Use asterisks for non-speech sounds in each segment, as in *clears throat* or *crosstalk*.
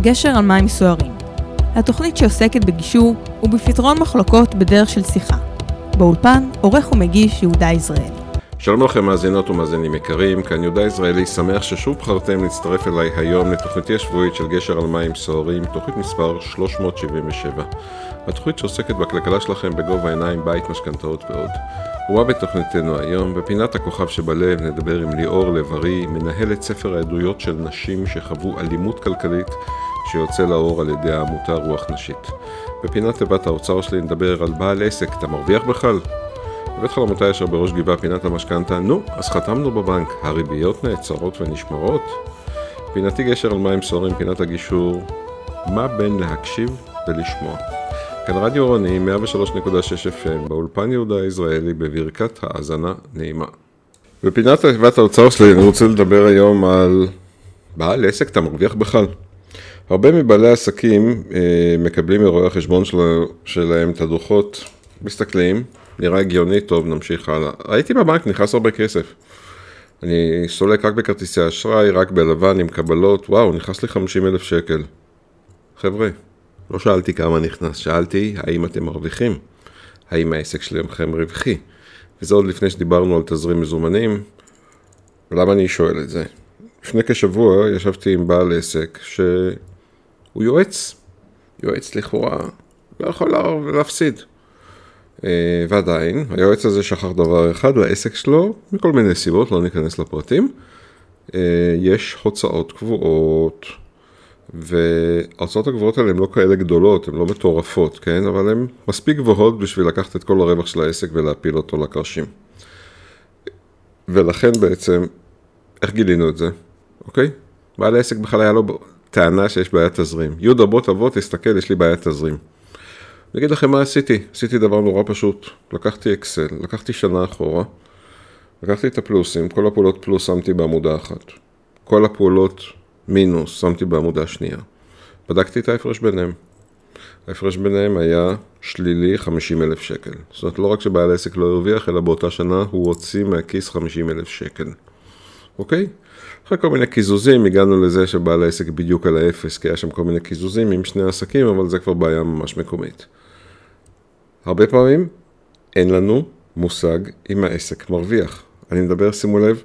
גשר על מים סוערים. התוכנית שעוסקת בגישור ובפתרון מחלוקות בדרך של שיחה. באולפן, עורך ומגיש יהודה יזרעאלי. שלום לכם מאזינות ומאזינים יקרים, כאן יהודה ישראלי, שמח ששוב בחרתם להצטרף אליי היום לתוכניתי השבועית של גשר על מים סוערים, תוכנית מספר 377. התוכנית שעוסקת בכלכלה שלכם בגובה העיניים, בית, משכנתאות ועוד. ומה בתוכניתנו היום? בפינת הכוכב שבלב נדבר עם ליאור לב-ארי, מנהלת ספר העדויות של נשים שחוו אלימות כלכלית שיוצא לאור על ידי העמותה רוח נשית. בפינת תיבת האוצר שלי נדבר על בעל עסק, אתה מרוויח בכלל? בבית חלומותיי אשר בראש גבעה פינת המשכנתה, נו, אז חתמנו בבנק, הריביות נעצרות ונשמרות? פינתי גשר על מים סוערים, פינת הגישור, מה בין להקשיב ולשמוע? כאן רדיו עירוני 103.6 FM, באולפן יהודה הישראלי בברכת האזנה נעימה. בפינת תיבת האוצר שלי אני רוצה לדבר היום על בעל עסק, אתה מרוויח בכלל? הרבה מבעלי עסקים אה, מקבלים מרואי החשבון של, שלהם את הדוחות, מסתכלים, נראה הגיוני, טוב, נמשיך הלאה. ראיתי בבנק, נכנס הרבה כסף. אני סולק רק בכרטיסי אשראי, רק בלבן עם קבלות, וואו, נכנס לי 50 אלף שקל. חבר'ה, לא שאלתי כמה נכנס, שאלתי האם אתם מרוויחים, האם העסק שלכם רווחי. וזה עוד לפני שדיברנו על תזרים מזומנים, ולמה אני שואל את זה? לפני כשבוע ישבתי עם בעל עסק שהוא יועץ, יועץ לכאורה, לא יכול להפסיד. אה, ועדיין, היועץ הזה שכח דבר אחד, לעסק שלו, מכל מיני סיבות, לא ניכנס לפרטים, אה, יש הוצאות קבועות, וההוצאות הגבוהות האלה הן לא כאלה גדולות, הן לא מטורפות, כן? אבל הן מספיק גבוהות בשביל לקחת את כל הרווח של העסק ולהפיל אותו לקרשים. ולכן בעצם, איך גילינו את זה, אוקיי? בעל העסק בכלל היה לו טענה שיש בעיית תזרים. יהודה בוא תבוא, תסתכל, יש לי בעיית תזרים. אני אגיד לכם מה עשיתי, עשיתי דבר נורא פשוט, לקחתי אקסל, לקחתי שנה אחורה, לקחתי את הפלוסים, כל הפעולות פלוס שמתי בעמודה אחת, כל הפעולות מינוס שמתי בעמודה שנייה, בדקתי את ההפרש ביניהם, ההפרש ביניהם היה שלילי 50 אלף שקל, זאת אומרת לא רק שבעל העסק לא הרוויח, אלא באותה שנה הוא הוציא מהכיס 50 אלף שקל, אוקיי? אחרי כל מיני קיזוזים הגענו לזה שבעל העסק בדיוק על האפס, כי היה שם כל מיני קיזוזים עם שני עסקים, אבל זה כבר בעיה ממש מקומית. הרבה פעמים אין לנו מושג אם העסק מרוויח. אני מדבר, שימו לב,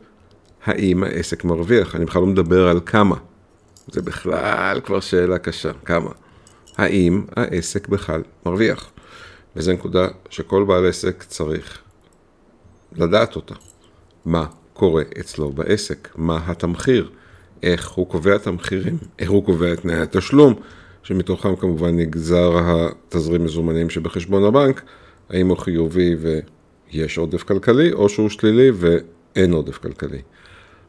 האם העסק מרוויח. אני בכלל לא מדבר על כמה. זה בכלל כבר שאלה קשה, כמה. האם העסק בכלל מרוויח? וזו נקודה שכל בעל עסק צריך לדעת אותה. מה קורה אצלו בעסק? מה התמחיר? איך הוא קובע את המחירים? איך הוא קובע את תנאי התשלום? שמתוכם כמובן נגזר התזרים מזומנים שבחשבון הבנק, האם הוא חיובי ויש עודף כלכלי, או שהוא שלילי ואין עודף כלכלי.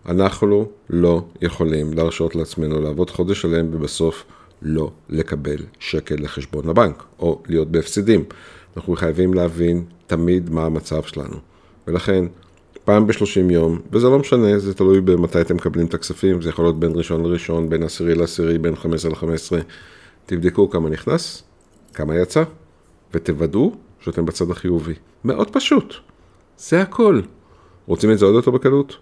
אנחנו לא יכולים להרשות לעצמנו לעבוד חודש שלם ובסוף לא לקבל שקל לחשבון הבנק, או להיות בהפסידים. אנחנו חייבים להבין תמיד מה המצב שלנו. ולכן, פעם בשלושים יום, וזה לא משנה, זה תלוי במתי אתם מקבלים את הכספים, זה יכול להיות בין ראשון לראשון, בין עשירי לעשירי, בין חמש עשרה לחמש עשרה. תבדקו כמה נכנס, כמה יצא, ותוודאו שאתם בצד החיובי. מאוד פשוט. זה הכל. רוצים את זה עוד יותר בקלות?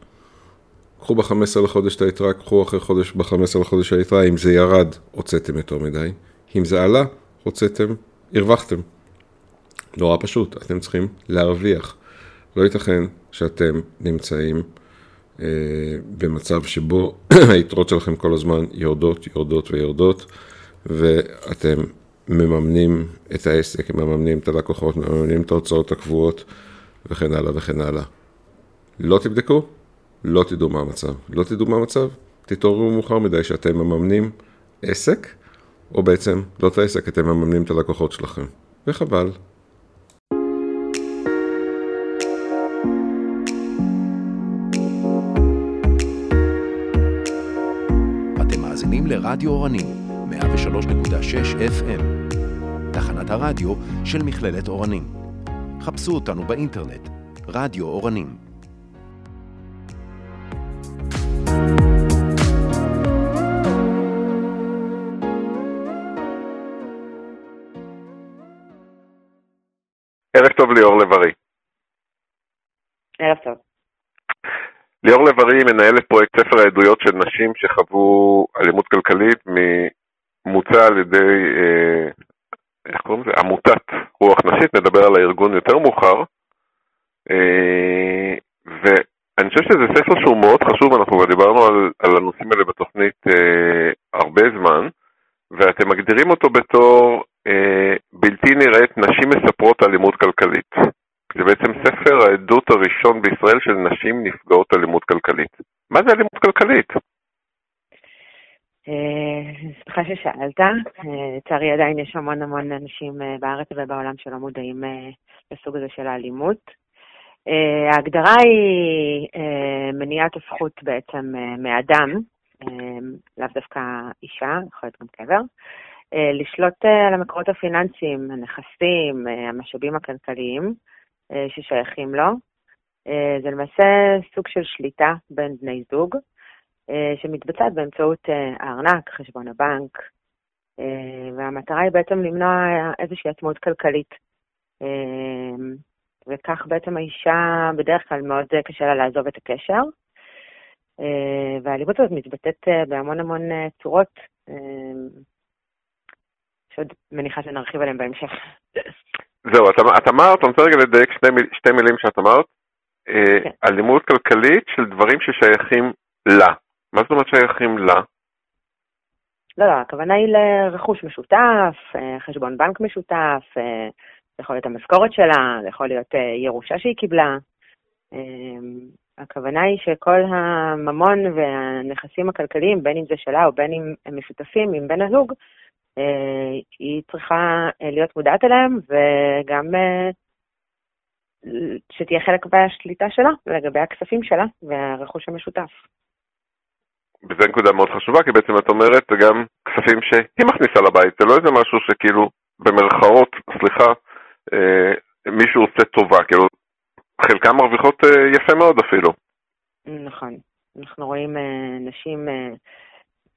קחו ב-15 לחודש את היתרה, קחו אחרי חודש ב-15 לחודש היתרה, אם זה ירד, הוצאתם יותר מדי. אם זה עלה, הוצאתם, הרווחתם. נורא פשוט, אתם צריכים להרוויח. לא ייתכן שאתם נמצאים אה, במצב שבו *clears throat* היתרות שלכם כל הזמן יורדות, יורדות ויורדות. ואתם מממנים את העסק, מממנים את הלקוחות, מממנים את ההוצאות הקבועות וכן הלאה וכן הלאה. לא תבדקו, לא תדעו מה המצב. לא תדעו מה המצב, תתעוררו מאוחר מדי שאתם מממנים עסק, או בעצם לא את העסק, אתם מממנים את הלקוחות שלכם. וחבל. מאזינים לרדיו אורנים. 103.6 FM, תחנת הרדיו של מכללת אורנים. חפשו אותנו באינטרנט, רדיו אורנים. ערב טוב ליאור לב-ארי. ערב טוב. ליאור לב-ארי מנהלת פרויקט ספר העדויות של נשים שחוו אלימות כלכלית מוצע על ידי, אה, איך קוראים לזה? עמותת רוח נשית, נדבר על הארגון יותר מאוחר. אה, ואני חושב שזה ספר שהוא מאוד חשוב, אנחנו כבר דיברנו על, על הנושאים האלה בתוכנית אה, הרבה זמן, ואתם מגדירים אותו בתור אה, בלתי נראית נשים מספרות אלימות כלכלית. זה בעצם ספר העדות הראשון בישראל של נשים נפגעות אלימות כלכלית. מה זה אלימות כלכלית? אה, שמחה ששאלת. אה, לצערי עדיין יש המון המון אנשים אה, בארץ ובעולם שלא מודעים לסוג הזה של האלימות. ההגדרה היא מניעת הזכות בעצם מאדם, לאו דווקא אישה, יכול להיות גם קבר, לשלוט על המקורות הפיננסיים, הנכסים, המשאבים הכלכליים ששייכים לו. זה למעשה סוג של שליטה בין בני זוג. אה, שמתבצעת באמצעות אה, הארנק, חשבון הבנק, אה, והמטרה היא בעצם למנוע איזושהי עצמאות כלכלית. וכך בעצם האישה בדרך כלל מאוד קשה לה לעזוב את הקשר. והאלימות הזאת מתבטאת בהמון המון צורות, שעוד מניחה שנרחיב עליהן בהמשך. זהו, את, את אמרת, אני רוצה רגע לדייק שתי, שתי מילים שאת אמרת, כן. אלימות כלכלית של דברים ששייכים לה. מה זאת אומרת שייכים לה? לא, לא, הכוונה היא לרכוש משותף, אה, חשבון בנק משותף, אה, זה יכול להיות המשכורת שלה, זה יכול להיות אה, ירושה שהיא קיבלה. הכוונה היא שכל הממון והנכסים הכלכליים, בין אם זה שלה או בין אם הם משותפים עם בן הזוג, היא צריכה להיות מודעת אליהם וגם שתהיה חלק מהשליטה שלה לגבי הכספים שלה והרכוש המשותף. וזו נקודה מאוד חשובה, כי בעצם את אומרת, זה גם כספים שהיא מכניסה לבית, זה לא איזה משהו שכאילו, במרכאות, סליחה, אה, מישהו עושה טובה, כאילו, חלקם מרוויחות אה, יפה מאוד אפילו. נכון. אנחנו רואים אה, נשים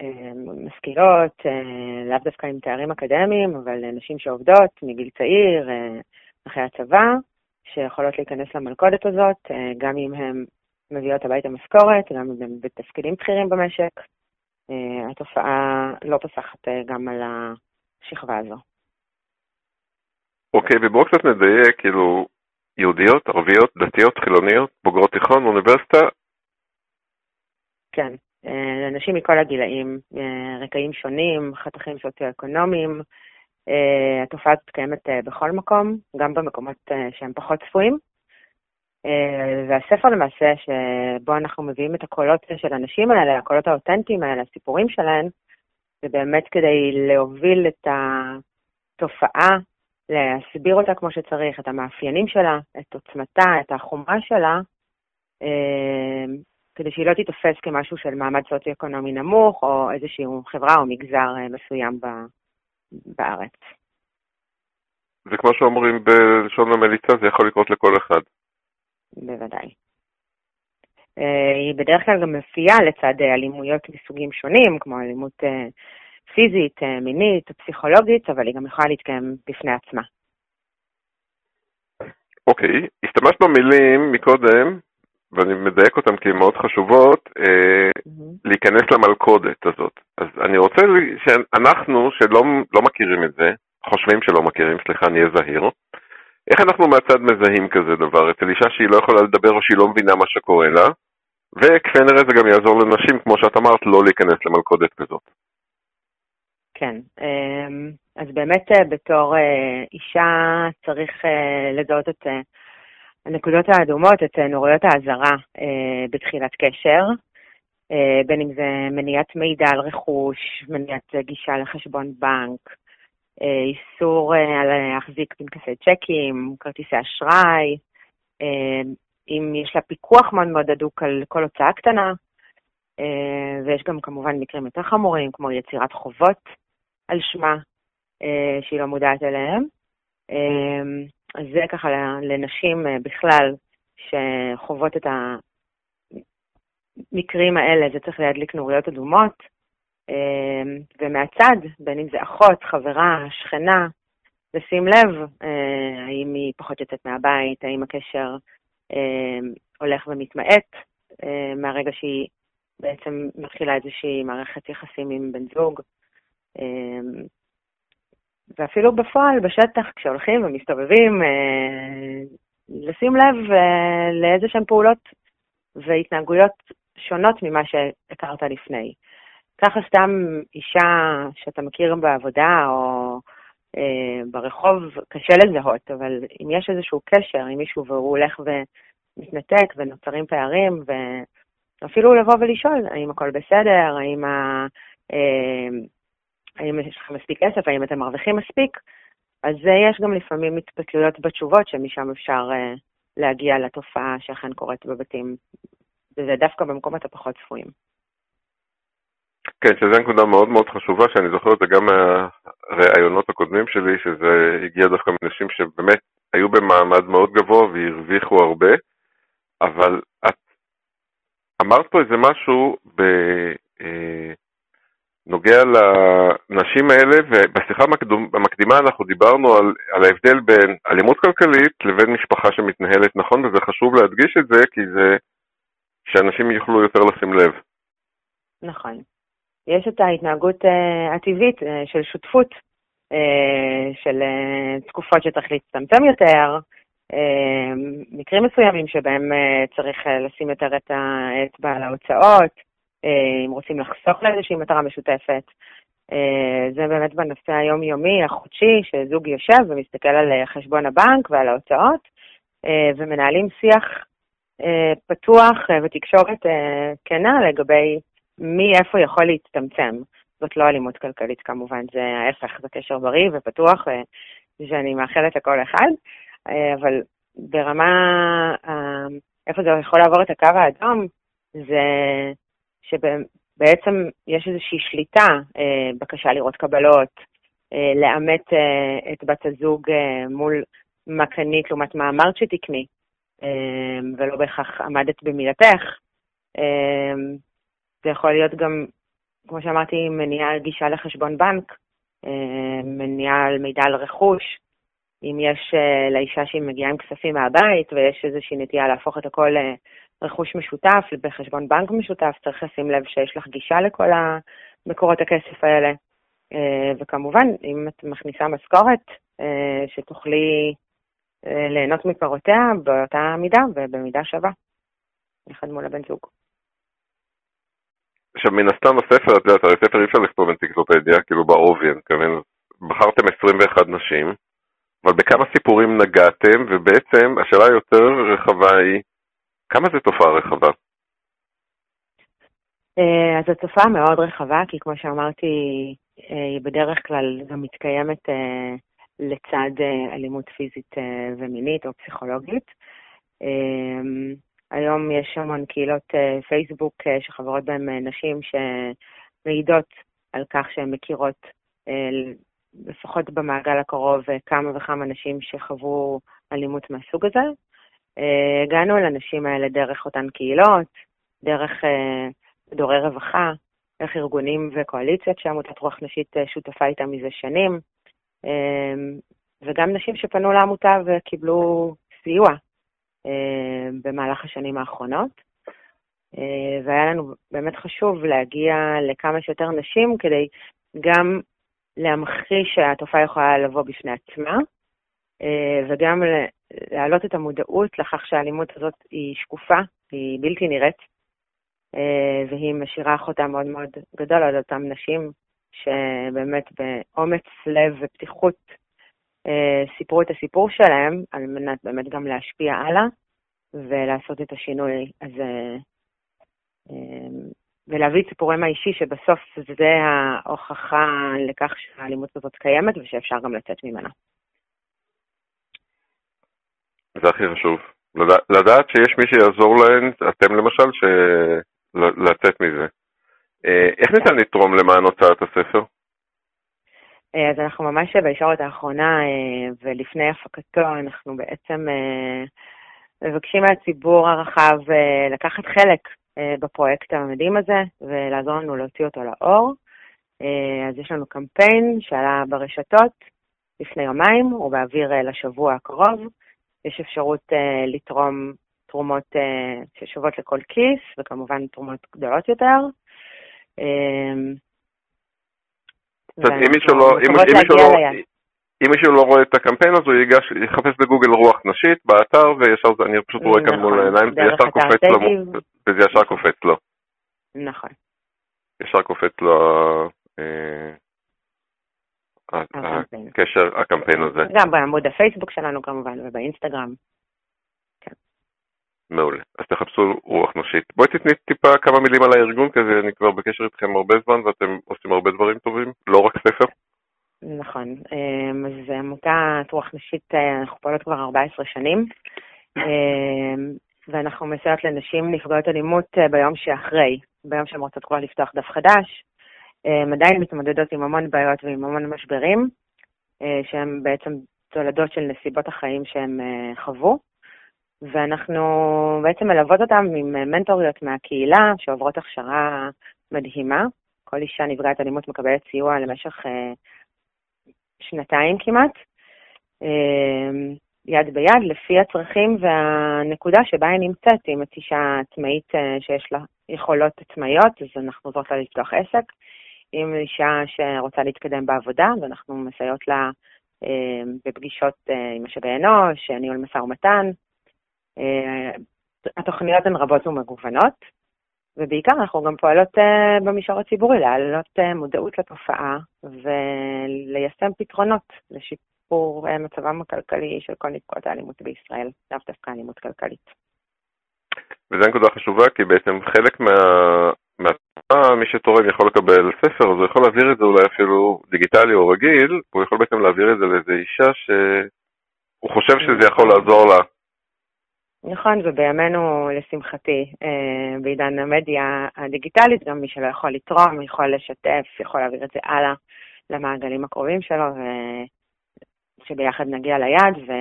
אה, משכילות, אה, לאו דווקא עם תארים אקדמיים, אבל נשים שעובדות מגיל צעיר, אה, אחרי הצבא, שיכולות להיכנס למלכודת הזאת, גם אם הן מביאות הביתה משכורת, גם בתפקידים בכירים במשק. התופעה לא פוסחת גם על השכבה הזו. אוקיי, ובואו קצת נדייק, כאילו, יהודיות, ערביות, דתיות, חילוניות, בוגרות תיכון, אוניברסיטה? כן, אה, אנשים מכל הגילאים, רקעים שונים, חתכים סוציו-אקונומיים. התופעה הזאת קיימת בכל מקום, גם במקומות שהם פחות צפויים. אה, והספר למעשה, שבו אנחנו מביאים את הקולות של הנשים האלה, הקולות האותנטיים האלה, הסיפורים שלהן, זה באמת כדי להוביל את התופעה, להסביר אותה כמו שצריך, את המאפיינים שלה, את עוצמתה, את החומרה שלה, אה, כדי שהיא לא תיתפס כמשהו של מעמד סוציו-אקונומי נמוך, או איזושהי חברה או מגזר אה, מסוים בארץ. זה כמו שאומרים בלשון המליצה, זה יכול לקרות לכל אחד. בוודאי. אה, היא בדרך כלל גם מופיעה לצד אה, אלימויות מסוגים שונים, כמו אלימות פיזית, מינית, פסיכולוגית, אבל היא גם יכולה להתקיים בפני עצמה. אוקיי, okay. השתמשת במילים מקודם, ואני מדייק אותן כי הן מאוד חשובות, mm-hmm. להיכנס למלכודת הזאת. אז אני רוצה שאנחנו, שלא לא מכירים את זה, חושבים שלא מכירים, סליחה, אני אהיה זהיר, איך אנחנו מהצד מזהים כזה דבר? אצל אישה שהיא לא יכולה לדבר או שהיא לא מבינה מה שקורה לה, וכפי נראה זה גם יעזור לנשים, כמו שאת אמרת, לא להיכנס למלכודת כזאת. כן, אמ, אז באמת אה, בתור אה, אישה צריך אה, לזהות את הנקודות האדומות, את נוריות האזהרה בתחילת קשר, בין אם זה מניעת מידע על רכוש, מניעת גישה לחשבון בנק, אה, איסור אה, על להחזיק פנקסי צ'קים, כרטיסי אשראי, אה, אם יש לה פיקוח מאוד מאוד הדוק על כל הוצאה קטנה, ויש גם כמובן מקרים יותר חמורים, כמו יצירת חובות על שמה, שהיא לא מודעת אליהם. אז זה ככה לנשים בכלל, שחוות את המקרים האלה, זה צריך להדליק נוריות אדומות. אמ, ומהצד, בין אם זה אחות, חברה, שכנה, לשים לב אה, האם היא פחות יוצאת מהבית, האם הקשר הולך ומתמעט אה, מהרגע שהיא בעצם מתחילה איזושהי מערכת יחסים עם בן זוג. ואפילו בפועל, בשטח, כשהולכים ומסתובבים, לשים לב לאיזה שהן פעולות והתנהגויות שונות ממה שהכרת לפני. ככה סתם אישה שאתה מכיר בעבודה או אה, ברחוב, קשה לזהות, אבל אם יש איזשהו קשר עם מישהו והוא הולך ומתנתק ונוצרים פערים, ואפילו לבוא ולשאול האם הכל בסדר, האם, ה, אה, האם יש לך מספיק כסף, האם אתם מרוויחים מספיק, אז יש גם לפעמים התפתלויות בתשובות שמשם אפשר אה, להגיע לתופעה שאכן קורית בבתים, וזה דווקא במקומות הפחות צפויים. כן, שזו נקודה מאוד מאוד חשובה, שאני זוכר את זה גם מהראיונות הקודמים שלי, שזה הגיע דווקא מנשים שבאמת היו במעמד מאוד גבוה והרוויחו הרבה, אבל את אמרת פה איזה משהו בנוגע אה, לנשים האלה, ובשיחה המקדימה אנחנו דיברנו על, על ההבדל בין אלימות כלכלית לבין משפחה שמתנהלת נכון, וזה חשוב להדגיש את זה, כי זה שאנשים יוכלו יותר לשים לב. נכון. יש את ההתנהגות uh, הטבעית uh, של שותפות, uh, של uh, תקופות שצריך להצטמצם יותר, uh, מקרים מסוימים שבהם uh, צריך uh, לשים יותר את האצבע על ההוצאות, אם רוצים לחסוך לאיזושהי מטרה משותפת. Uh, זה באמת בנושא היומיומי, החודשי, שזוג יושב ומסתכל על חשבון הבנק ועל ההוצאות, ומנהלים שיח פתוח ותקשורת כנה לגבי מי איפה יכול להצטמצם. זאת לא אלימות כלכלית כמובן, זה ההפך, זה קשר בריא ופתוח, שאני מאחלת לכל אחד, אבל ברמה, איפה זה יכול לעבור את הקו האדום, זה שבעצם יש איזושהי שליטה, בקשה לראות קבלות, לאמת את בת הזוג מול מה קנית לעומת מה אמרת שתקני, ולא בהכרח עמדת במילתך. זה יכול להיות גם, כמו שאמרתי, מניעה גישה לחשבון בנק, אה, מניעה על מידע על רכוש. אם יש אה, לאישה שהיא מגיעה עם כספים מהבית ויש איזושהי נטייה להפוך את הכל לרכוש משותף, בחשבון בנק משותף, צריך לשים לב שיש לך גישה לכל מקורות הכסף האלה. אה, וכמובן, אם את מכניסה משכורת, שתוכלי ליהנות מפירותיה באותה מידה ובמידה שווה, יחד מול הבן זוג. עכשיו מן הסתם הספר, את יודעת, הרי ספר אי אפשר לכתוב אנציקלופדיה, כאילו בעובי, אני מתכוון, בחרתם 21 נשים, אבל בכמה סיפורים נגעתם, ובעצם השאלה היותר רחבה היא, כמה זה תופעה רחבה? אה, אז זו תופעה מאוד רחבה, כי כמו שאמרתי, אה, היא בדרך כלל גם מתקיימת אה, לצד אלימות פיזית ומינית או פסיכולוגית. היום יש המון קהילות פייסבוק שחברות בהן נשים שמעידות על כך שהן מכירות, לפחות במעגל הקרוב, כמה וכמה נשים שחוו אלימות מהסוג הזה. הגענו אל הנשים האלה דרך אותן קהילות, דרך דורי רווחה, דרך ארגונים וקואליציות שעמותת רוח נשית שותפה איתם מזה שנים, וגם נשים שפנו לעמותה וקיבלו סיוע אה, במהלך השנים האחרונות. אה, והיה לנו באמת חשוב להגיע לכמה שיותר נשים כדי גם להמחיש שהתופעה יכולה לבוא בפני עצמה, אה, וגם להעלות את המודעות לכך שהאלימות הזאת היא שקופה, היא בלתי נראית, והיא משאירה חותם מאוד מאוד גדול על אותן נשים שבאמת באומץ לב ופתיחות אה, סיפרו את הסיפור שלהם, על מנת באמת גם להשפיע הלאה ולעשות את השינוי הזה, אה, ולהביא את סיפורם האישי, שבסוף זה ההוכחה לכך שהאלימות הזאת קיימת ושאפשר גם לצאת ממנה. זה הכי חשוב. לדעת שיש מי שיעזור להן, אתם למשל, ש... לצאת מזה. אה, איך ניתן לתרום למען הוצאת הספר? אה, אז אנחנו ממש בישורת האחרונה, אה, ולפני הפקתו, אנחנו בעצם מבקשים מהציבור הרחב לקחת חלק בפרויקט המדהים הזה, ולעזור לנו להוציא אותו לאור. אז יש לנו קמפיין שעלה ברשתות לפני יומיים, הוא באוויר לשבוע הקרוב. יש אפשרות לתרום תרומות ששוות לכל כיס, וכמובן תרומות גדולות יותר. אם מישהו לא, אם מישהו לא, אם מישהו לא רואה את הקמפיין אז הוא ייגש, יחפש בגוגל רוח נשית באתר וישר זה, אני פשוט רואה כאן מול נכון, העיניים, זה ישר קופץ לו, וזה ישר קופץ לו. נכון. ישר קופץ לו אה, הקמפיין. הקשר, הקמפיין הזה. גם בעמוד הפייסבוק שלנו כמובן ובאינסטגרם. מעולה. אז תחפשו רוח נשית. בואי תתני טיפה כמה מילים על הארגון, כי אני כבר בקשר איתכם הרבה זמן ואתם עושים הרבה דברים טובים, לא רק ספר. נכון. אמ, אז עמותת רוח נשית, אה, אנחנו פועלות כבר 14 שנים, אמ, ואנחנו מסייעות לנשים נפגעות אלימות אה, ביום שאחרי, ביום שהן רוצות כבר לפתוח דף חדש. הן עדיין מתמודדות עם המון בעיות ועם המון משברים, אה, שהן בעצם תולדות של נסיבות החיים שהן חוו. ואנחנו בעצם מלוות אותם עם מנטוריות מהקהילה שעוברות הכשרה מדהימה. כל אישה נפגעת אלימות מקבלת סיוע למשך אה, שנתיים כמעט, אה, יד ביד, לפי הצרכים והנקודה שבה היא נמצאת. אם את אישה עצמאית אה, שיש לה יכולות עצמאיות, אז אנחנו עוזרות לה לפתוח עסק. אם אישה שרוצה להתקדם בעבודה, ואנחנו מסייעות לה אה, בפגישות אה, עם משאבי אנוש, ניהול משא ומתן, אה, התוכניות הן רבות ומגוונות, ובעיקר אנחנו גם פועלות במישור הציבורי להעלות מודעות לתופעה וליישם פתרונות לשיפור מצבם הכלכלי של כל נפגעות האלימות בישראל, לאו דווקא אלימות כלכלית. וזו נקודה חשובה, כי בעצם חלק מה... מהתופעה, מי שתורם יכול לקבל ספר, אז הוא יכול להעביר את זה אולי אפילו דיגיטלי או רגיל, הוא יכול בעצם להעביר את זה לאיזו אישה שהוא חושב שזה יכול לעזור לה. נכון, ובימינו, לשמחתי, אה, בעידן המדיה הדיגיטלית, גם מי שלא יכול לתרום, יכול לשתף, יכול להעביר את זה הלאה למעגלים הקרובים שלו, ושביחד נגיע ליעד, ו...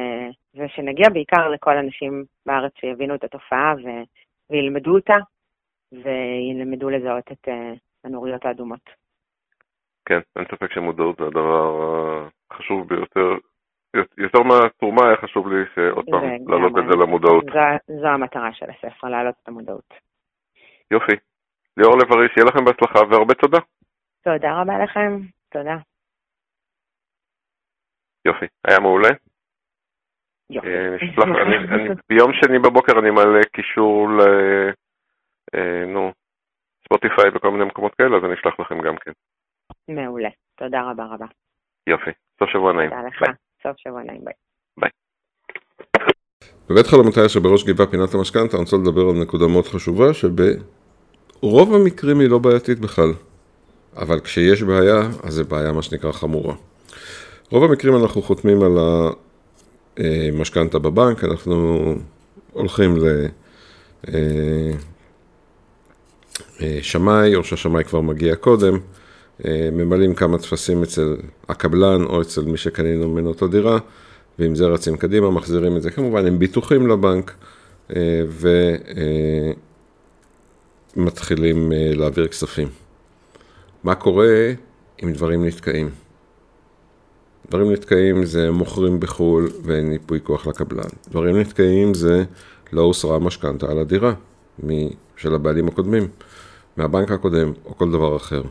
ושנגיע בעיקר לכל הנשים בארץ שיבינו את התופעה ו... וילמדו אותה, וילמדו לזהות את אה, הנוריות האדומות. כן, אין ספק שמודעות זה הדבר החשוב ביותר יותר מהתרומה היה חשוב לי שעוד פעם, להעלות את זה למודעות. זו, זו המטרה של הספר, להעלות את המודעות. יופי. ליאור לב-ארי, שיהיה לכם בהצלחה והרבה תודה. תודה רבה לכם, תודה. יופי, היה מעולה. יופי. אה, אני, אני, *laughs* ביום שני בבוקר אני מעלה קישור ל... אה, נו, ספוטיפיי וכל מיני מקומות כאלה, אז אני אשלח לכם גם כן. מעולה, תודה רבה רבה. יופי, סוף שבוע נעים. תודה לך. ביי. סוף שבוע נעים, ביי. ביי. בבית חלומותיה שבראש גבעה פינת המשכנתה, אני רוצה לדבר על נקודה מאוד חשובה, שברוב המקרים היא לא בעייתית בכלל. אבל כשיש בעיה, אז זה בעיה מה שנקרא חמורה. רוב המקרים אנחנו חותמים על המשכנתה בבנק, אנחנו הולכים לשמאי, או שהשמאי כבר מגיע קודם, אה, ממלאים כמה טפסים אצל הקבלן או אצל מי שקנינו ממנו את הדירה, ועם זה רצים קדימה, מחזירים את זה כמובן עם ביטוחים לבנק, אה, ומתחילים אה, להעביר כספים. מה קורה אם דברים נתקעים? דברים נתקעים זה מוכרים בחו"ל ואין ייפוי כוח לקבלן. דברים נתקעים זה לא הוסרה משכנתה על הדירה של הבעלים הקודמים, מהבנק הקודם או כל דבר אחר.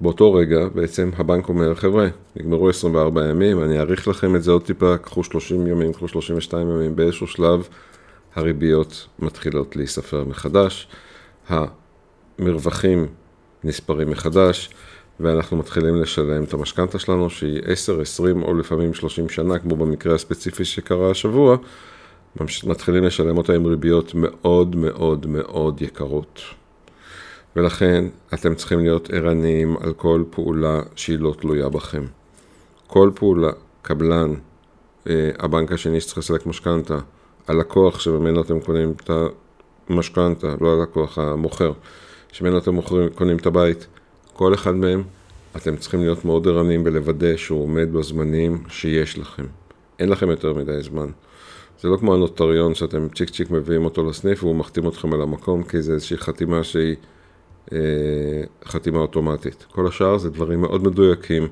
באותו רגע בעצם הבנק אומר, חבר'ה, נגמרו 24 ימים, אני אאריך לכם את זה עוד טיפה, קחו 30 ימים, קחו 32 ימים, באיזשהו שלב הריביות מתחילות להיספר מחדש, המרווחים נספרים מחדש, ואנחנו מתחילים לשלם את המשכנתה שלנו, שהיא 10, 20 או לפעמים 30 שנה, כמו במקרה הספציפי שקרה השבוע, מתחילים לשלם אותה עם ריביות מאוד מאוד מאוד יקרות. ולכן אתם צריכים להיות ערניים על כל פעולה שהיא לא תלויה בכם. כל פעולה, קבלן, אה, הבנק השני שצריך לסלק משכנתה, הלקוח שממנו אתם קונים את המשכנתה, לא הלקוח, המוכר, שממנו אתם מוכרים, קונים את הבית, כל אחד מהם, אתם צריכים להיות מאוד ערניים ולוודא שהוא עומד בזמנים שיש לכם. אין לכם יותר מדי זמן. זה לא כמו הנוטריון שאתם צ'יק צ'יק מביאים אותו לסניף והוא מחתים אתכם על המקום, כי זה איזושהי חתימה שהיא... אה, חתימה אוטומטית. כל השאר זה דברים מאוד מדויקים,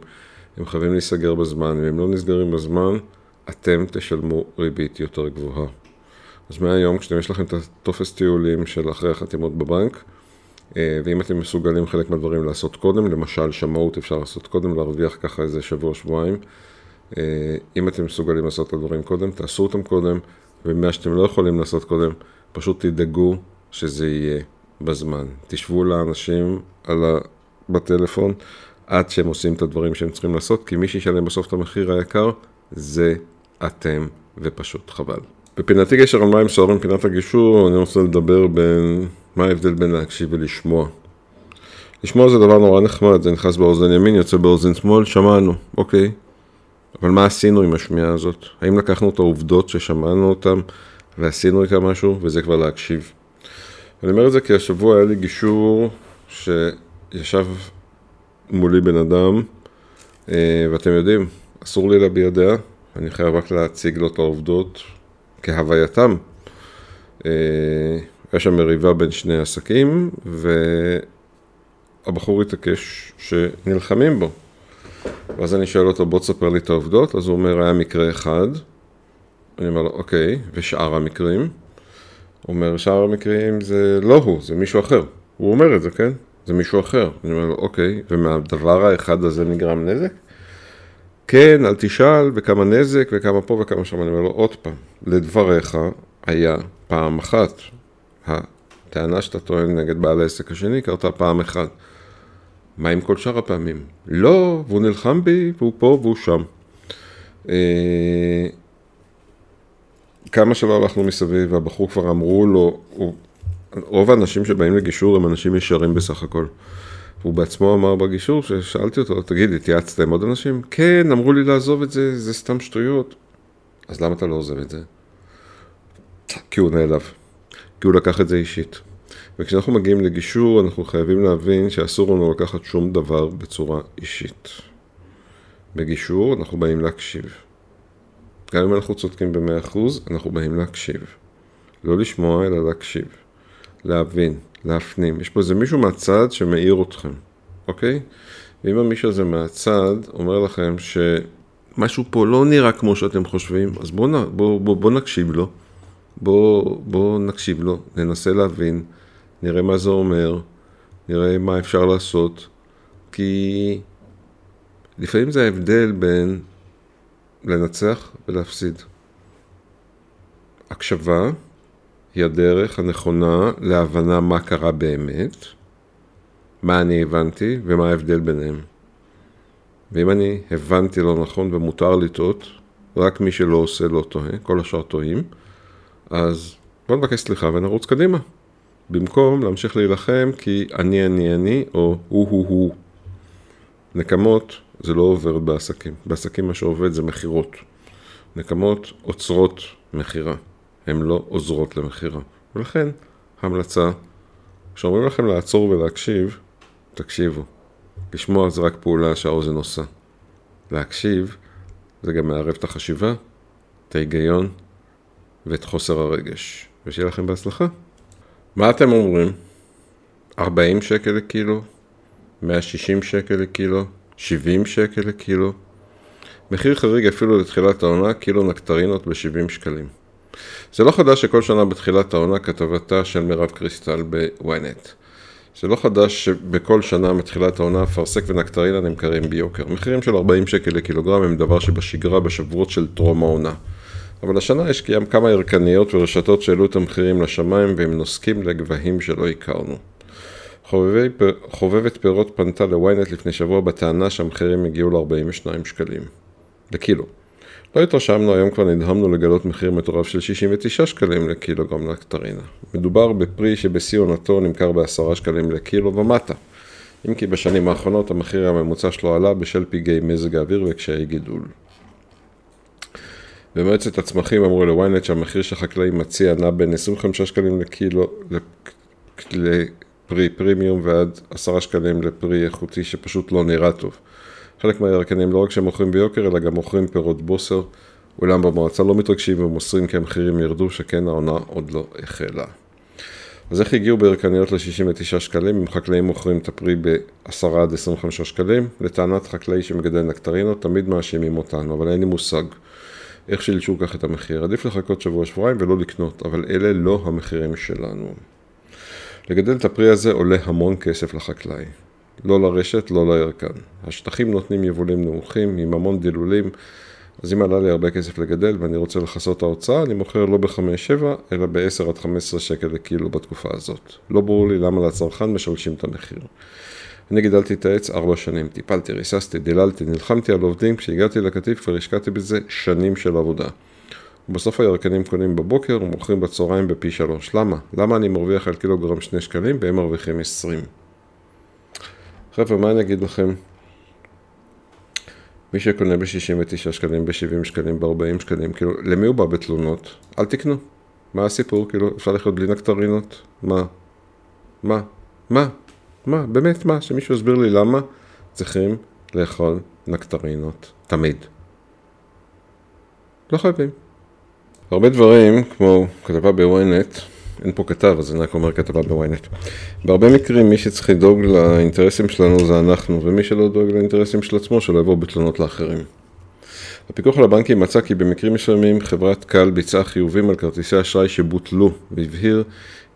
הם חייבים להיסגר בזמן, אם הם לא נסגרים בזמן, אתם תשלמו ריבית יותר גבוהה. אז מהיום, כשאתם יש לכם את הטופס טיולים של אחרי החתימות בבנק, אה, ואם אתם מסוגלים חלק מהדברים לעשות קודם, למשל שמאות אפשר לעשות קודם, להרוויח ככה איזה שבוע, שבועיים. אה, אם אתם מסוגלים לעשות את הדברים קודם, תעשו אותם קודם, ומה שאתם לא יכולים לעשות קודם, פשוט תדאגו שזה יהיה בזמן. תשבו לאנשים על ה... בטלפון עד שהם עושים את הדברים שהם צריכים לעשות, כי מי שישלם בסוף את המחיר היקר זה אתם, ופשוט חבל. בפינתי גשר על מים סוערים, פינת הגישור, אני רוצה לדבר בין מה ההבדל בין להקשיב ולשמוע. לשמוע זה דבר נורא נחמד, זה נכנס באוזן ימין, יוצא באוזן שמאל, שמענו, אוקיי. אבל מה עשינו עם השמיעה הזאת? האם לקחנו את העובדות ששמענו אותן ועשינו איתן משהו, וזה כבר להקשיב. אני אומר את זה כי השבוע היה לי גישור שישב מולי בן אדם, אה, ואתם יודעים, אסור לי להביע דעה, אני חייב רק להציג לו את העובדות כהווייתם. אה, היה שם מריבה בין שני עסקים, והבחור התעקש שנלחמים בו. ואז אני שואל אותו, בוא תספר לי את העובדות, אז הוא אומר, היה מקרה אחד. אני אומר לו, אוקיי, ושאר המקרים? הוא אומר, שאר המקרים זה לא הוא, זה מישהו אחר. הוא אומר את זה, כן? זה מישהו אחר. אני אומר לו, אוקיי, ומהדבר האחד הזה נגרם נזק? כן, אל תשאל, וכמה נזק, וכמה פה וכמה שם. אני אומר לו, עוד פעם, לדבריך היה פעם אחת. הטענה שאתה טוען נגד בעל העסק השני קרתה פעם אחת. מה עם כל שאר הפעמים? לא, והוא נלחם בי, והוא פה והוא שם. אה, כמה שלא הלכנו מסביב, והבחור כבר אמרו לו, הוא, רוב האנשים שבאים לגישור הם אנשים ישרים בסך הכל. הוא בעצמו אמר בגישור, ששאלתי אותו, תגיד, התייעצת עם עוד אנשים? כן, אמרו לי לעזוב את זה, זה סתם שטויות. אז למה אתה לא עוזב את זה? כי הוא נעלב. כי הוא לקח את זה אישית. וכשאנחנו מגיעים לגישור, אנחנו חייבים להבין שאסור לנו לקחת שום דבר בצורה אישית. בגישור אנחנו באים להקשיב. גם אם אנחנו צודקים ב-100%, אנחנו באים להקשיב. לא לשמוע, אלא להקשיב. להבין, להפנים. יש פה איזה מישהו מהצד שמאיר אתכם, אוקיי? ואם המישהו הזה מהצד אומר לכם שמשהו פה לא נראה כמו שאתם חושבים, אז בואו בוא, בוא, בוא נקשיב לו. בואו בוא נקשיב לו, ננסה להבין, נראה מה זה אומר, נראה מה אפשר לעשות, כי לפעמים זה ההבדל בין לנצח ולהפסיד. הקשבה היא הדרך הנכונה להבנה מה קרה באמת, מה אני הבנתי ומה ההבדל ביניהם. ואם אני הבנתי לא נכון ומותר לטעות, רק מי שלא עושה לא טועה, כל השאר טועים, אז בוא נבקש סליחה ונרוץ קדימה. במקום להמשיך להילחם כי אני אני אני או הוא הוא הוא. נקמות זה לא עובר בעסקים. בעסקים מה שעובד זה מכירות. נקמות עוצרות מכירה. הן לא עוזרות למכירה. ולכן, המלצה, כשאומרים לכם לעצור ולהקשיב, תקשיבו. לשמוע זה רק פעולה שהאוזן עושה. להקשיב זה גם מערב את החשיבה, את ההיגיון ואת חוסר הרגש. ושיהיה לכם בהצלחה. מה אתם אומרים? 40 שקל לקילו? 160 שקל לקילו? 70 שקל לקילו? מחיר חריג אפילו לתחילת העונה, קילו נקטרינות ב-70 שקלים. זה לא חדש שכל שנה בתחילת העונה כתבתה של מירב קריסטל בוויינט. זה לא חדש שבכל שנה מתחילת העונה אפרסק ונקטרינה נמכרים ביוקר. מחירים של 40 שקל לקילוגרם הם דבר שבשגרה בשבועות של טרום העונה. אבל השנה יש קיים כמה ירקניות ורשתות שהעלו את המחירים לשמיים והם נוסקים לגבהים שלא הכרנו. חובבי, חובבת פירות פנתה לוויינט לפני שבוע בטענה שהמחירים הגיעו ל-42 שקלים. לקילו. לא התרשמנו, היום כבר נדהמנו לגלות מחיר מטורף של 69 שקלים לקילוגרם נקטרינה. מדובר בפרי שבשיא עונתו נמכר ב-10 שקלים לקילו ומטה. אם כי בשנים האחרונות המחיר הממוצע שלו עלה בשל פגעי מזג האוויר וקשיי גידול. במועצת הצמחים אמרו לוויינט שהמחיר שהחקלאי מציע נע בין 25 שקלים לקילו לפרי פרימיום ועד 10 שקלים לפרי איכותי שפשוט לא נראה טוב. חלק מהירקנים לא רק שהם מוכרים ביוקר, אלא גם מוכרים פירות בוסר, אולם במועצה לא מתרגשים ומוסרים כי המחירים ירדו, שכן העונה עוד לא החלה. אז איך הגיעו בירקניות ל-69 שקלים, אם חקלאים מוכרים את הפרי ב-10 עד 25 שקלים? לטענת חקלאי שמגדל נקטרינות, תמיד מאשימים אותנו, אבל אין לי מושג. איך שילשו כך את המחיר. עדיף לחכות שבוע-שבועיים ולא לקנות, אבל אלה לא המחירים שלנו. לגדל את הפרי הזה עולה המון כסף לחקלאי. לא לרשת, לא לירקן. השטחים נותנים יבולים נמוכים, עם המון דילולים, אז אם עלה לי הרבה כסף לגדל ואני רוצה לכסות את ההוצאה, אני מוכר לא ב-5-7, אלא ב-10 עד 15 שקל לקילו בתקופה הזאת. לא ברור לי למה לצרכן משלשים את המחיר. אני גידלתי את העץ ארבע שנים, טיפלתי, ריססתי, דיללתי, נלחמתי על עובדים, כשהגעתי לקטיף כבר השקעתי בזה שנים של עבודה. ובסוף הירקנים קונים בבוקר ומוכרים בצהריים בפי שלוש. למה? למה אני מרוויח על קילוגרם שני שקלים והם מרוויחים עשרים? חבר'ה, מה אני אגיד לכם? מי שקונה ב-69 שקלים, ב-70 שקלים, ב-40 שקלים, כאילו, למי הוא בא בתלונות? אל תקנו. מה הסיפור? כאילו, אפשר לחיות בלי נקטרינות? מה? מה? מה? מה? באמת מה? שמישהו יסביר לי למה צריכים לאכול נקטרינות תמיד. לא חייבים. הרבה דברים, כמו כתבה בוויינט, אין פה כתב, אז אני רק אומר כתבה בוויינט. בהרבה מקרים מי שצריך לדאוג לאינטרסים שלנו זה אנחנו, ומי שלא דואג לאינטרסים של עצמו, שלא יבוא בתלונות לאחרים. הפיקוח על הבנקים מצא כי במקרים מסוימים חברת קל ביצעה חיובים על כרטיסי אשראי שבוטלו, והבהיר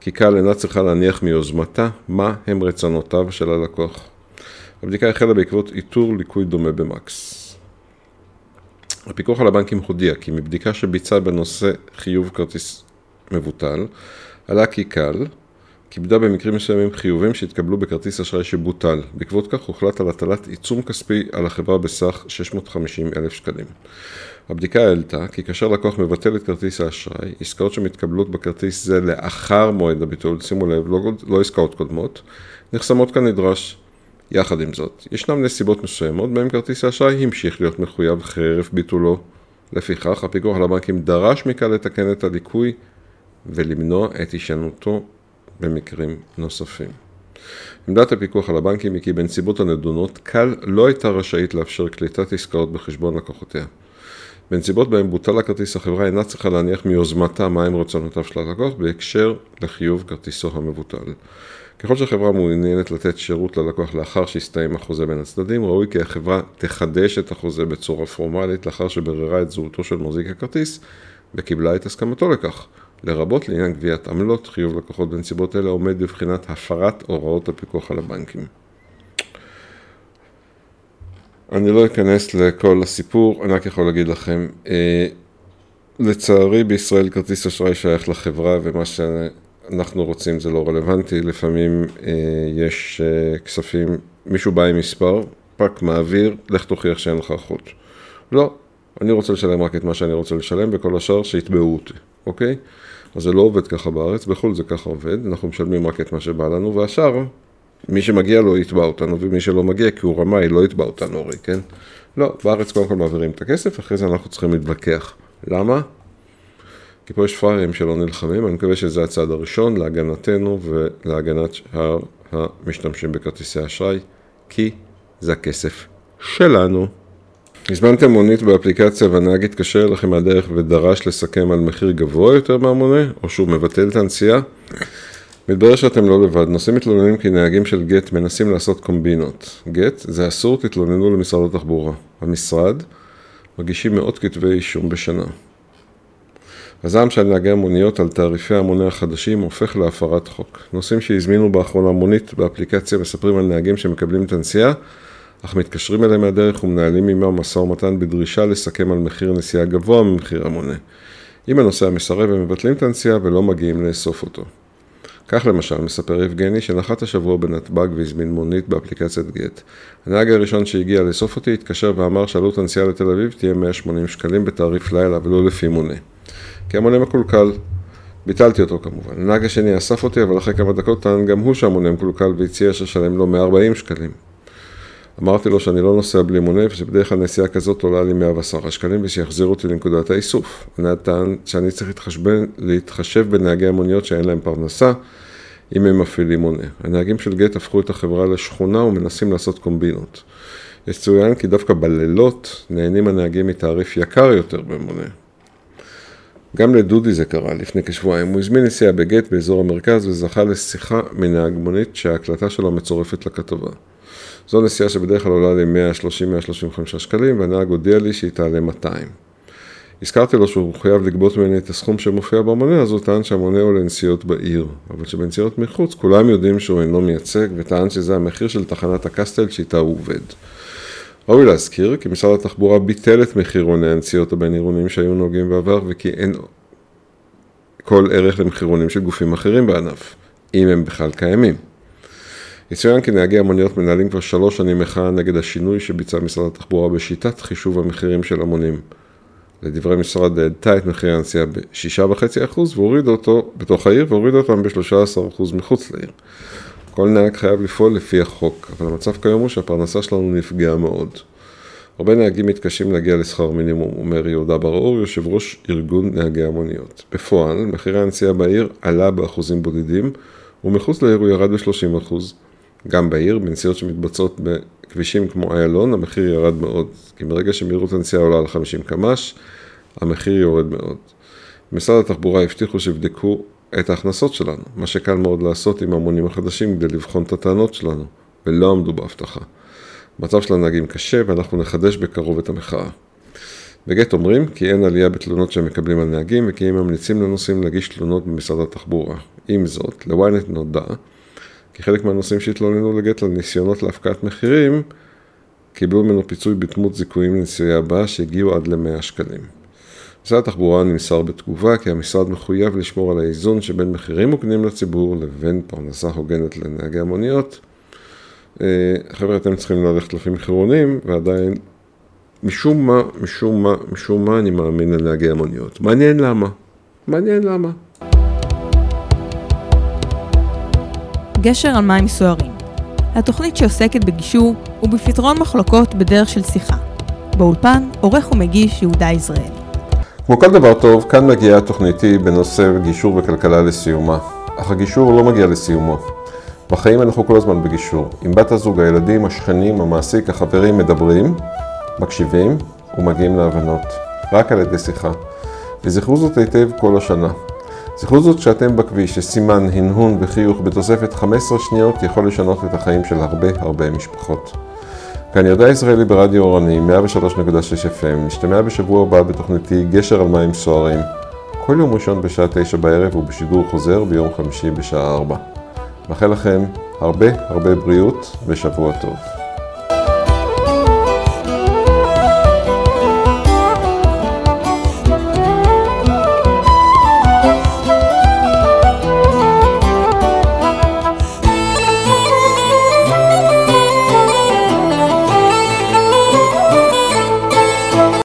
כי קל אינה צריכה להניח מיוזמתה מה הם רצונותיו של הלקוח. הבדיקה החלה בעקבות איתור ליקוי דומה במקס. הפיקוח על הבנקים הודיע כי מבדיקה שביצע בנושא חיוב כרטיס מבוטל, עלה כי קל כיבדה במקרים מסוימים חיובים שהתקבלו בכרטיס אשראי שבוטל. בעקבות כך הוחלט על הטלת עיצום כספי על החברה בסך 650 אלף שקלים. הבדיקה העלתה כי כאשר לקוח מבטל את כרטיס האשראי, עסקאות שמתקבלות בכרטיס זה לאחר מועד הביטול, שימו לב, לא, לא עסקאות קודמות, נחסמות כנדרש. יחד עם זאת, ישנם נסיבות מסוימות בהם כרטיס האשראי המשיך להיות מחויב חרף ביטולו. לפיכך, הפיקוח על הבנקים דרש מכאן לתקן את הליקוי ולמנוע את הישנותו במקרים נוספים. עמדת הפיקוח על הבנקים היא כי בנסיבות הנדונות, קל לא הייתה רשאית לאפשר קליטת עסקאות בחשבון לקוחותיה. בנסיבות בהן בוטל הכרטיס, החברה אינה צריכה להניח מיוזמתה מהם רצונותיו של הלקוח בהקשר לחיוב כרטיסו המבוטל. ככל שהחברה מעוניינת לתת שירות ללקוח לאחר שהסתיים החוזה בין הצדדים, ראוי כי החברה תחדש את החוזה בצורה פורמלית לאחר שבררה את זהותו של מחזיק הכרטיס וקיבלה את הסכמתו לכך. לרבות לעניין גביית עמלות, חיוב לקוחות בנסיבות אלה עומד בבחינת הפרת הוראות הפיקוח על הבנקים. אני לא אכנס לכל הסיפור, אני רק יכול להגיד לכם, אה, לצערי בישראל כרטיס אשראי שייך לחברה ומה שאנחנו רוצים זה לא רלוונטי, לפעמים אה, יש אה, כספים, מישהו בא עם מספר, פאק מעביר, לך תוכיח שאין לך אחות. לא, אני רוצה לשלם רק את מה שאני רוצה לשלם, וכל השאר שיתבעו אותי, אוקיי? אז זה לא עובד ככה בארץ, בחו"ל זה ככה עובד, אנחנו משלמים רק את מה שבא לנו, והשאר, מי שמגיע לו יתבע אותנו, ומי שלא מגיע כי הוא רמאי לא יתבע אותנו הרי, כן? לא, בארץ קודם כל מעבירים את הכסף, אחרי זה אנחנו צריכים להתווכח. למה? כי פה יש פראיירים שלא נלחמים, אני מקווה שזה הצעד הראשון להגנתנו ולהגנת שאר המשתמשים בכרטיסי אשראי, כי זה הכסף שלנו. הזמנתם מונית באפליקציה והנהג התקשר אליכם מהדרך ודרש לסכם על מחיר גבוה יותר מהמונה, או שהוא מבטל את הנסיעה? מתברר שאתם לא לבד, נוסעים מתלוננים כי נהגים של גט מנסים לעשות קומבינות. גט זה אסור, תתלוננו למשרד התחבורה. המשרד מגישים מאות כתבי אישום בשנה. הזעם של נהגי המוניות על תעריפי המונה החדשים הופך להפרת חוק. נוסעים שהזמינו באחרונה מונית באפליקציה מספרים על נהגים שמקבלים את הנסיעה אך מתקשרים אליהם מהדרך ומנהלים עמם משא ומתן בדרישה לסכם על מחיר נסיעה גבוה ממחיר המונה. אם הנוסע מסרב הם מבטלים את הנסיעה ולא מגיעים לאסוף אותו. כך למשל מספר יבגני שנחת השבוע בנתב"ג והזמין מונית באפליקציית גט. הנהג הראשון שהגיע לאסוף אותי התקשר ואמר שעלות הנסיעה לתל אביב תהיה 180 שקלים בתעריף לילה ולא לפי מונה. כי המונה מקולקל. ביטלתי אותו כמובן. הנהג השני אסף אותי אבל אחרי כמה דקות טען גם הוא שהמונה מקולקל והציע ששלם לו 140 שקלים. אמרתי לו שאני לא נוסע בלי מונה ושבדרך כלל נסיעה כזאת עולה לי 110 שקלים ושיחזירו אותי לנקודת האיסוף. הנהג טען שאני צריך להתחשב, להתחשב בנהגי המוניות שאין להם פרנסה אם הם מפעילים מונה. הנהגים של גט הפכו את החברה לשכונה ומנסים לעשות קומבינות. יש צוין כי דווקא בלילות נהנים הנהגים מתעריף יקר יותר במונה. גם לדודי זה קרה לפני כשבועיים, הוא הזמין נסיעה בגט באזור המרכז וזכה לשיחה מנהג מונית שההקלטה שלו מצורפת לכתבה. זו נסיעה שבדרך כלל עולה לי 130-135 שקלים, והנהג הודיע לי שהיא תעלה 200. הזכרתי לו שהוא חייב לגבות ממני את הסכום שמופיע במונה, אז הוא טען שהמונה הוא לנסיעות בעיר. אבל שבנסיעות מחוץ, כולם יודעים שהוא אינו מייצג, וטען שזה המחיר של תחנת הקסטל שאיתה הוא עובד. ראוי להזכיר כי משרד התחבורה ביטל את מחירוני הנסיעות הבין-עירוניים שהיו נוהגים בעבר, וכי אין כל ערך למחירונים של גופים אחרים בענף, אם הם בכלל קיימים. יצוין כי נהגי המוניות מנהלים כבר שלוש שנים מחאה נגד השינוי שביצע משרד התחבורה בשיטת חישוב המחירים של המונים. לדברי משרד העלתה את מחיר הנסיעה ב-6.5% והורידה אותו בתוך העיר והורידה אותם ב-13% מחוץ לעיר. כל נהג חייב לפעול לפי החוק, אבל המצב כיום הוא שהפרנסה שלנו נפגעה מאוד. הרבה נהגים מתקשים להגיע לשכר מינימום, אומר יהודה בר-אור, יושב ראש ארגון נהגי המוניות. בפועל, מחירי הנסיעה בעיר עלה באחוזים בודדים, ומחוץ לעיר הוא ירד ב-30%. גם בעיר, בנסיעות שמתבצעות בכבישים כמו איילון, המחיר ירד מאוד, כי מרגע שמהירות הנסיעה עולה על 50 קמ"ש, המחיר יורד מאוד. משרד התחבורה הבטיחו שיבדקו את ההכנסות שלנו, מה שקל מאוד לעשות עם המונים החדשים כדי לבחון את הטענות שלנו, ולא עמדו בהבטחה. המצב של הנהגים קשה ואנחנו נחדש בקרוב את המחאה. בגט אומרים כי אין עלייה בתלונות שהם מקבלים על נהגים וכי הם ממליצים לנוסעים להגיש תלונות במשרד התחבורה. עם זאת, לוויינט נודע כי חלק מהנוסעים שהתלוננו לגט על ניסיונות להפקעת מחירים קיבלו ממנו פיצוי בדמות זיכויים לנסיעה הבאה שהגיעו עד ל-100 שקלים. משרד התחבורה נמסר בתגובה כי המשרד מחויב לשמור על האיזון שבין מחירים מוגנים לציבור לבין פרנסה הוגנת לנהגי המוניות. אה, חבר'ה, אתם צריכים ללכת לפי מחירונים, ועדיין, משום מה, משום מה, משום מה אני מאמין לנהגי המוניות. מעניין למה. מעניין למה. גשר על מים סוערים. התוכנית שעוסקת בגישור ובפתרון מחלוקות בדרך של שיחה. באולפן, עורך ומגיש יהודה יזרעאל. כמו כל דבר טוב, כאן מגיעה התוכניתי בנושא גישור וכלכלה לסיומה. אך הגישור לא מגיע לסיומו. בחיים אנחנו כל הזמן בגישור. עם בת הזוג, הילדים, השכנים, המעסיק, החברים מדברים, מקשיבים ומגיעים להבנות. רק על ידי שיחה. וזכרו זאת היטב כל השנה. זכרו זאת שאתם בכביש, שסימן, הנהון וחיוך בתוספת 15 שניות יכול לשנות את החיים של הרבה הרבה משפחות. כאן ירדה ישראלי ברדיו אורני, 103.6 FM, נשתמע בשבוע הבא בתוכניתי גשר על מים סוערים. כל יום ראשון בשעה 9 בערב ובשידור חוזר ביום חמישי בשעה 4. מאחל לכם הרבה הרבה בריאות ושבוע טוב.